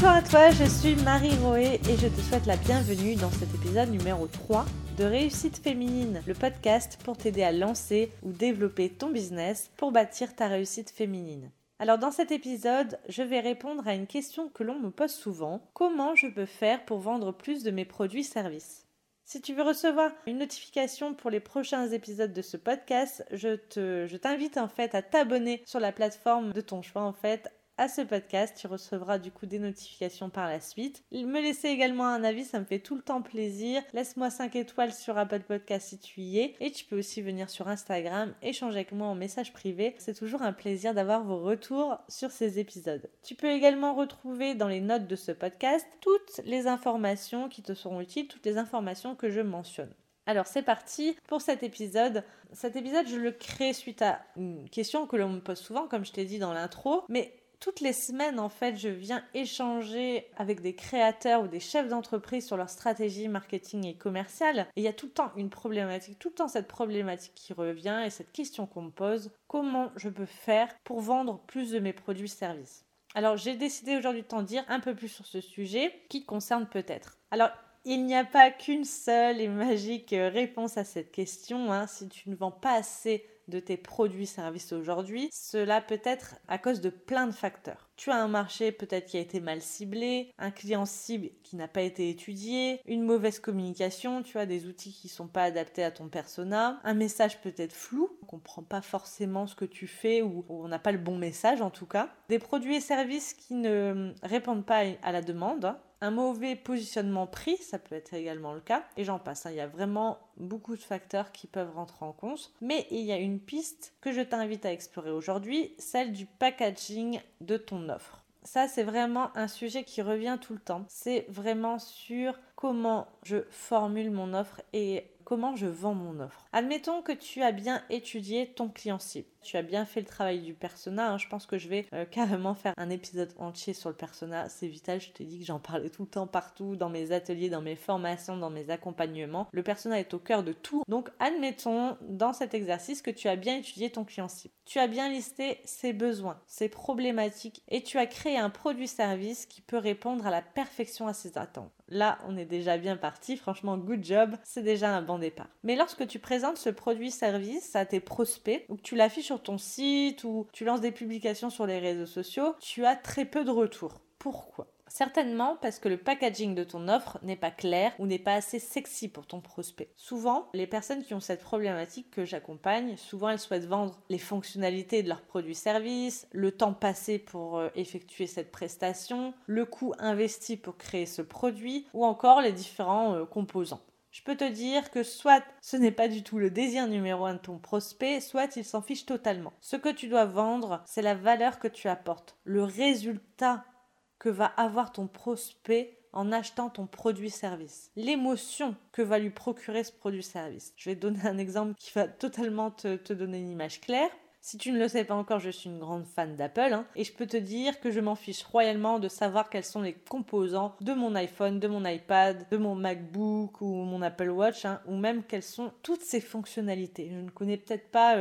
Bonjour à toi, je suis Marie Roé et je te souhaite la bienvenue dans cet épisode numéro 3 de Réussite féminine, le podcast pour t'aider à lancer ou développer ton business pour bâtir ta réussite féminine. Alors dans cet épisode, je vais répondre à une question que l'on me pose souvent. Comment je peux faire pour vendre plus de mes produits-services si tu veux recevoir une notification pour les prochains épisodes de ce podcast, je te, je t'invite en fait à t'abonner sur la plateforme de ton choix en fait à ce podcast. Tu recevras du coup des notifications par la suite. Me laisser également un avis, ça me fait tout le temps plaisir. Laisse-moi 5 étoiles sur Apple Podcast si tu y es. Et tu peux aussi venir sur Instagram, échanger avec moi en message privé. C'est toujours un plaisir d'avoir vos retours sur ces épisodes. Tu peux également retrouver dans les notes de ce podcast toutes les informations qui te seront utiles, toutes les informations que je mentionne. Alors c'est parti pour cet épisode. Cet épisode, je le crée suite à une question que l'on me pose souvent, comme je t'ai dit dans l'intro, mais toutes les semaines, en fait, je viens échanger avec des créateurs ou des chefs d'entreprise sur leur stratégie marketing et commerciale. Et il y a tout le temps une problématique, tout le temps cette problématique qui revient et cette question qu'on me pose comment je peux faire pour vendre plus de mes produits-services Alors, j'ai décidé aujourd'hui de t'en dire un peu plus sur ce sujet qui te concerne peut-être. Alors, il n'y a pas qu'une seule et magique réponse à cette question. Hein. Si tu ne vends pas assez de tes produits-services aujourd'hui, cela peut être à cause de plein de facteurs. Tu as un marché peut-être qui a été mal ciblé, un client cible qui n'a pas été étudié, une mauvaise communication, tu as des outils qui ne sont pas adaptés à ton persona, un message peut-être flou, on comprend pas forcément ce que tu fais ou on n'a pas le bon message en tout cas, des produits et services qui ne répondent pas à la demande, un mauvais positionnement prix, ça peut être également le cas, et j'en passe. Hein. Il y a vraiment beaucoup de facteurs qui peuvent rentrer en compte. Mais il y a une piste que je t'invite à explorer aujourd'hui, celle du packaging de ton offre. Ça, c'est vraiment un sujet qui revient tout le temps. C'est vraiment sur comment je formule mon offre et comment je vends mon offre. Admettons que tu as bien étudié ton client cible. Tu as bien fait le travail du persona. Hein. Je pense que je vais euh, carrément faire un épisode entier sur le persona. C'est vital. Je t'ai dit que j'en parlais tout le temps partout, dans mes ateliers, dans mes formations, dans mes accompagnements. Le persona est au cœur de tout. Donc, admettons dans cet exercice que tu as bien étudié ton client cible. Tu as bien listé ses besoins, ses problématiques et tu as créé un produit-service qui peut répondre à la perfection à ses attentes. Là, on est déjà bien parti. Franchement, good job. C'est déjà un bon départ. Mais lorsque tu présentes ce produit-service à tes prospects, ou que tu l'affiches sur ton site, ou tu lances des publications sur les réseaux sociaux, tu as très peu de retours. Pourquoi? Certainement parce que le packaging de ton offre n'est pas clair ou n'est pas assez sexy pour ton prospect. Souvent, les personnes qui ont cette problématique que j'accompagne, souvent elles souhaitent vendre les fonctionnalités de leurs produits-services, le temps passé pour euh, effectuer cette prestation, le coût investi pour créer ce produit ou encore les différents euh, composants. Je peux te dire que soit ce n'est pas du tout le désir numéro un de ton prospect, soit il s'en fiche totalement. Ce que tu dois vendre, c'est la valeur que tu apportes, le résultat va avoir ton prospect en achetant ton produit-service. L'émotion que va lui procurer ce produit-service. Je vais te donner un exemple qui va totalement te donner une image claire. Si tu ne le sais pas encore, je suis une grande fan d'Apple hein, et je peux te dire que je m'en fiche royalement de savoir quels sont les composants de mon iPhone, de mon iPad, de mon MacBook ou mon Apple Watch hein, ou même quelles sont toutes ces fonctionnalités. Je ne connais peut-être pas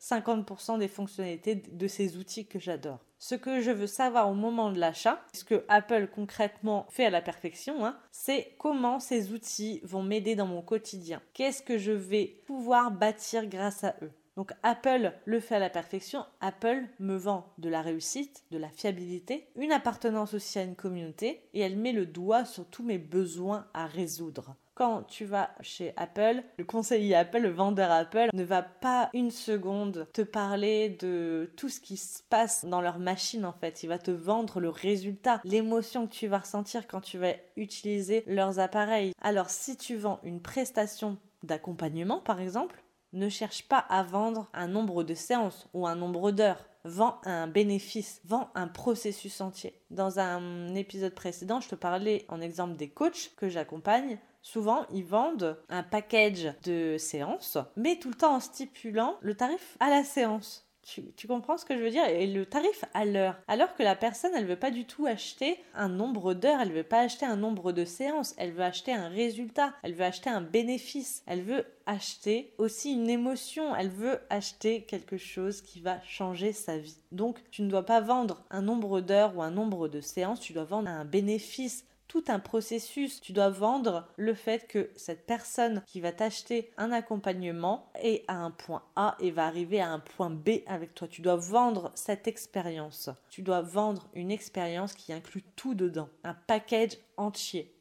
50% euh, des fonctionnalités de ces outils que j'adore. Ce que je veux savoir au moment de l'achat, ce que Apple concrètement fait à la perfection, hein, c'est comment ces outils vont m'aider dans mon quotidien. Qu'est-ce que je vais pouvoir bâtir grâce à eux? Donc Apple le fait à la perfection. Apple me vend de la réussite, de la fiabilité, une appartenance aussi à une communauté et elle met le doigt sur tous mes besoins à résoudre. Quand tu vas chez Apple, le conseiller Apple, le vendeur Apple ne va pas une seconde te parler de tout ce qui se passe dans leur machine en fait. Il va te vendre le résultat, l'émotion que tu vas ressentir quand tu vas utiliser leurs appareils. Alors si tu vends une prestation d'accompagnement par exemple, ne cherche pas à vendre un nombre de séances ou un nombre d'heures. Vends un bénéfice, vends un processus entier. Dans un épisode précédent, je te parlais en exemple des coachs que j'accompagne. Souvent, ils vendent un package de séances, mais tout le temps en stipulant le tarif à la séance. Tu, comprends ce que je veux dire? Et le tarif à l'heure. Alors que la personne, elle veut pas du tout acheter un nombre d'heures, elle veut pas acheter un nombre de séances, elle veut acheter un résultat, elle veut acheter un bénéfice, elle veut acheter aussi une émotion, elle veut acheter quelque chose qui va changer sa vie. Donc, tu ne dois pas vendre un nombre d'heures ou un nombre de séances, tu dois vendre un bénéfice, tout un processus. Tu dois vendre le fait que cette personne qui va t'acheter un accompagnement est à un point A et va arriver à un point B avec toi. Tu dois vendre cette expérience. Tu dois vendre une expérience qui inclut tout dedans, un package entier.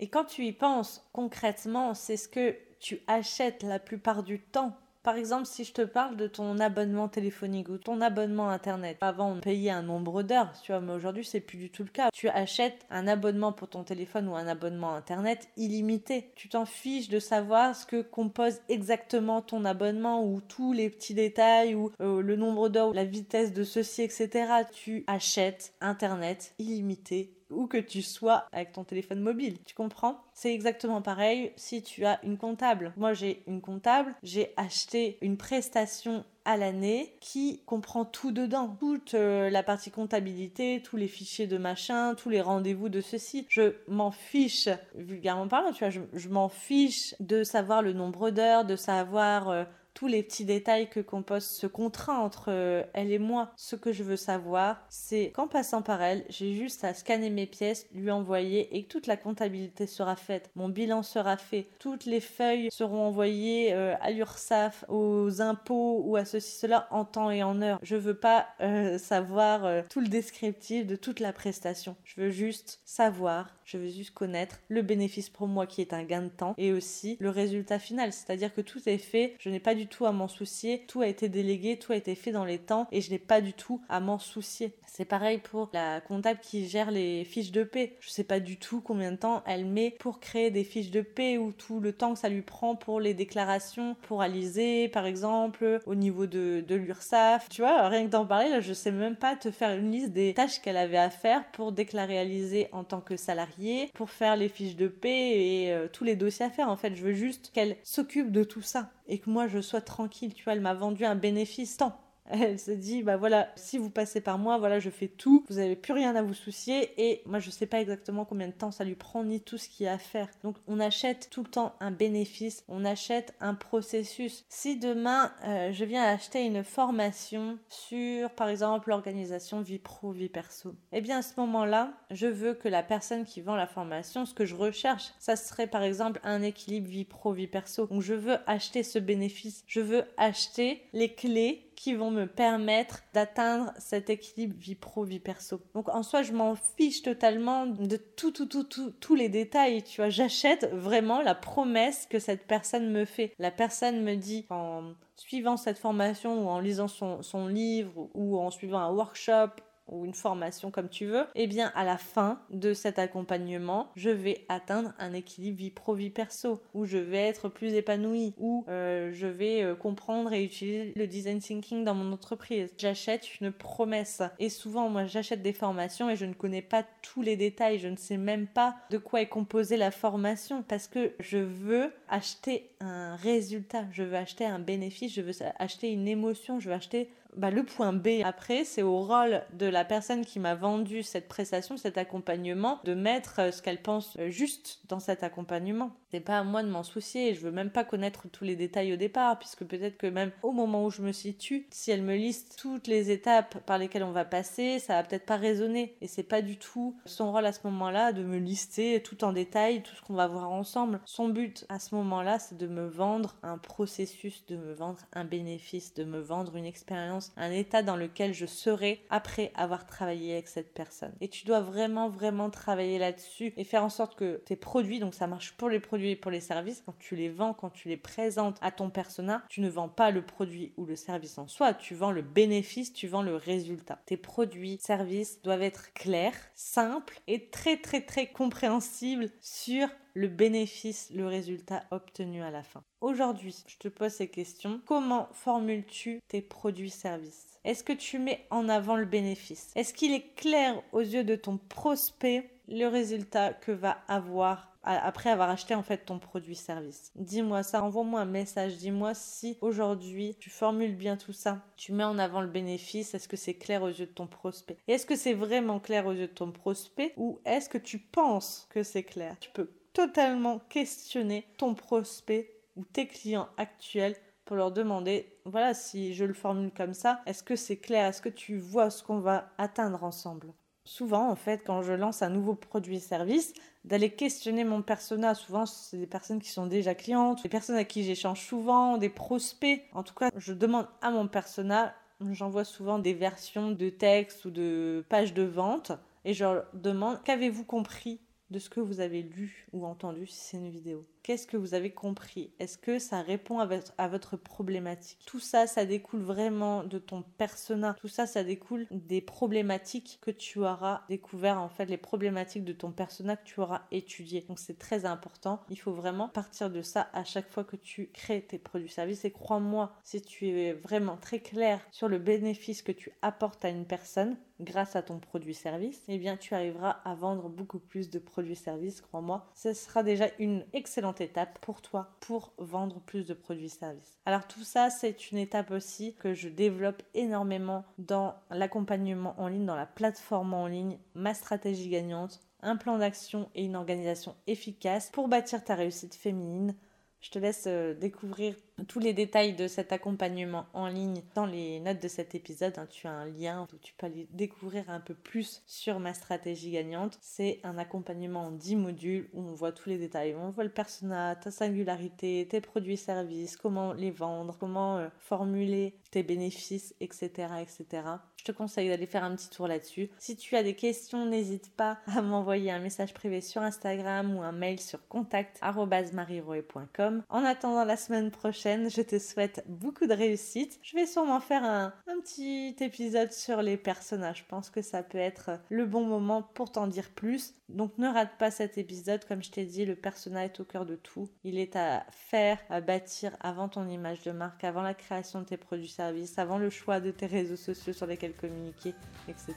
Et quand tu y penses concrètement, c'est ce que tu achètes la plupart du temps par exemple, si je te parle de ton abonnement téléphonique ou ton abonnement internet, avant on payait un nombre d'heures, tu vois, mais aujourd'hui c'est plus du tout le cas. Tu achètes un abonnement pour ton téléphone ou un abonnement internet illimité. Tu t'en fiches de savoir ce que compose exactement ton abonnement ou tous les petits détails ou euh, le nombre d'heures ou la vitesse de ceci, etc. Tu achètes internet illimité où que tu sois avec ton téléphone mobile. Tu comprends? C'est exactement pareil si tu as une comptable. Moi, j'ai une comptable, j'ai acheté une prestation à l'année qui comprend tout dedans, toute euh, la partie comptabilité, tous les fichiers de machin, tous les rendez-vous de ceci. Je m'en fiche, vulgairement parlant, tu vois, je, m'en fiche de savoir le nombre d'heures, de savoir euh, tous les petits détails que compose ce contrat entre euh, elle et moi. Ce que je veux savoir, c'est qu'en passant par elle, j'ai juste à scanner mes pièces, lui envoyer et que toute la comptabilité sera faite. Mon bilan sera fait. Toutes les feuilles seront envoyées euh, à l'URSSAF, aux impôts ou à ceci, cela en temps et en heure. Je veux pas euh, savoir tout le descriptif de toute la prestation. Je veux juste savoir je veux juste connaître le bénéfice pour moi qui est un gain de temps et aussi le résultat final. C'est-à-dire que tout est fait, je n'ai pas du tout à m'en soucier, tout a été délégué, tout a été fait dans les temps et je n'ai pas du tout à m'en soucier. C'est pareil pour la comptable qui gère les fiches de paie. Je sais pas du tout combien de temps elle met pour créer des fiches de paie ou tout le temps que ça lui prend pour les déclarations pour Alizé par exemple au niveau de, de l'URSSAF. Tu vois, rien que d'en parler là, je sais même pas te faire une liste des tâches qu'elle avait à faire pour déclarer Alizé en tant que salarié pour faire les fiches de paix et euh, tous les dossiers à faire. En fait, je veux juste qu'elle s'occupe de tout ça et que moi je sois tranquille. Tu vois, elle m'a vendu un bénéfice tant elle se dit bah voilà si vous passez par moi voilà je fais tout vous n'avez plus rien à vous soucier et moi je sais pas exactement combien de temps ça lui prend ni tout ce qu'il y a à faire. Donc on achète tout le temps un bénéfice on achète un processus. Si demain euh, je viens acheter une formation sur par exemple l'organisation vie pro vie perso eh bien à ce moment là je veux que la personne qui vend la formation ce que je recherche ça serait par exemple un équilibre vie pro vie perso. Donc je veux acheter ce bénéfice. Je veux acheter les clés qui vont me permettre d'atteindre cet équilibre vie pro, vie perso. Donc en soi, je m'en fiche totalement de tout, tout, tout, tout, tous les détails, tu vois. J'achète vraiment la promesse que cette personne me fait. La personne me dit en suivant cette formation ou en lisant son, son livre ou en suivant un workshop ou une formation comme tu veux, eh bien à la fin de cet accompagnement, je vais atteindre un équilibre vie pro vie perso, où je vais être plus épanouie, où euh, je vais euh, comprendre et utiliser le design thinking dans mon entreprise. J'achète une promesse. Et souvent moi j'achète des formations et je ne connais pas tous les détails, je ne sais même pas de quoi est composée la formation parce que je veux acheter un résultat, je veux acheter un bénéfice, je veux acheter une émotion, je veux acheter bah, le point B après, c'est au rôle de la personne qui m'a vendu cette prestation, cet accompagnement, de mettre euh, ce qu'elle pense euh, juste dans cet accompagnement. C'est pas à moi de m'en soucier, je veux même pas connaître tous les détails au départ, puisque peut-être que même au moment où je me situe, si elle me liste toutes les étapes par lesquelles on va passer, ça va peut-être pas résonner. Et c'est pas du tout son rôle à ce moment-là de me lister tout en détail, tout ce qu'on va voir ensemble. Son but à ce moment-là, c'est de me vendre un processus, de me vendre un bénéfice, de me vendre une expérience, un état dans lequel je serai après avoir travaillé avec cette personne. Et tu dois vraiment, vraiment travailler là-dessus et faire en sorte que tes produits, donc ça marche pour les produits, et pour les services, quand tu les vends, quand tu les présentes à ton persona, tu ne vends pas le produit ou le service en soi, tu vends le bénéfice, tu vends le résultat. Tes produits, services doivent être clairs, simples et très très très compréhensibles sur le bénéfice, le résultat obtenu à la fin. Aujourd'hui, je te pose ces questions. Comment formules-tu tes produits-services Est-ce que tu mets en avant le bénéfice? Est-ce qu'il est clair aux yeux de ton prospect le résultat que va avoir après avoir acheté en fait ton produit-service. Dis-moi ça, envoie-moi un message, dis-moi si aujourd'hui tu formules bien tout ça, tu mets en avant le bénéfice, est-ce que c'est clair aux yeux de ton prospect? Et est-ce que c'est vraiment clair aux yeux de ton prospect ou est-ce que tu penses que c'est clair? Tu peux totalement questionner ton prospect ou tes clients actuels pour leur demander, voilà, si je le formule comme ça, est-ce que c'est clair? Est-ce que tu vois ce qu'on va atteindre ensemble? Souvent, en fait, quand je lance un nouveau produit-service, d'aller questionner mon persona. Souvent, c'est des personnes qui sont déjà clientes, des personnes à qui j'échange souvent, des prospects. En tout cas, je demande à mon persona, j'envoie souvent des versions de texte ou de pages de vente et je leur demande qu'avez-vous compris de ce que vous avez lu ou entendu si c'est une vidéo? Qu'est-ce que vous avez compris? Est-ce que ça répond à votre, problématique? Tout ça, ça découle vraiment de ton persona. Tout ça, ça découle des problématiques que tu auras découvert, en fait, les problématiques de ton persona que tu auras étudié. Donc c'est très important. Il faut vraiment partir de ça à chaque fois que tu crées tes produits-services. Et crois-moi, si tu es vraiment très clair sur le bénéfice que tu apportes à une personne, grâce à ton produit-service, eh bien tu arriveras à vendre beaucoup plus de produits-services, crois-moi. Ce sera déjà une excellente étape pour toi pour vendre plus de produits-services. Alors tout ça, c'est une étape aussi que je développe énormément dans l'accompagnement en ligne, dans la plateforme en ligne, ma stratégie gagnante, un plan d'action et une organisation efficace pour bâtir ta réussite féminine. Je te laisse euh, découvrir tous les détails de cet accompagnement en ligne dans les notes de cet épisode. Hein, tu as un lien où tu peux aller découvrir un peu plus sur ma stratégie gagnante. C'est un accompagnement en 10 modules où on voit tous les détails. On voit le persona, ta singularité, tes produits services, comment les vendre, comment euh, formuler tes bénéfices, etc., etc. Je te conseille d'aller faire un petit tour là-dessus. Si tu as des questions, n'hésite pas à m'envoyer un message privé sur Instagram ou un mail sur contact.mariroe.com. En attendant la semaine prochaine, je te souhaite beaucoup de réussite. Je vais sûrement faire un, petit épisode sur les personnages. Je pense que ça peut être le bon moment pour t'en dire plus. Donc ne rate pas cet épisode. Comme je t'ai dit, le personnage est au cœur de tout. Il est à faire, à bâtir avant ton image de marque, avant la création de tes produits-services, avant le choix de tes réseaux sociaux sur lesquels communiquer, etc.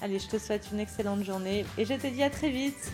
Allez, je te souhaite une excellente journée et je te dis à très vite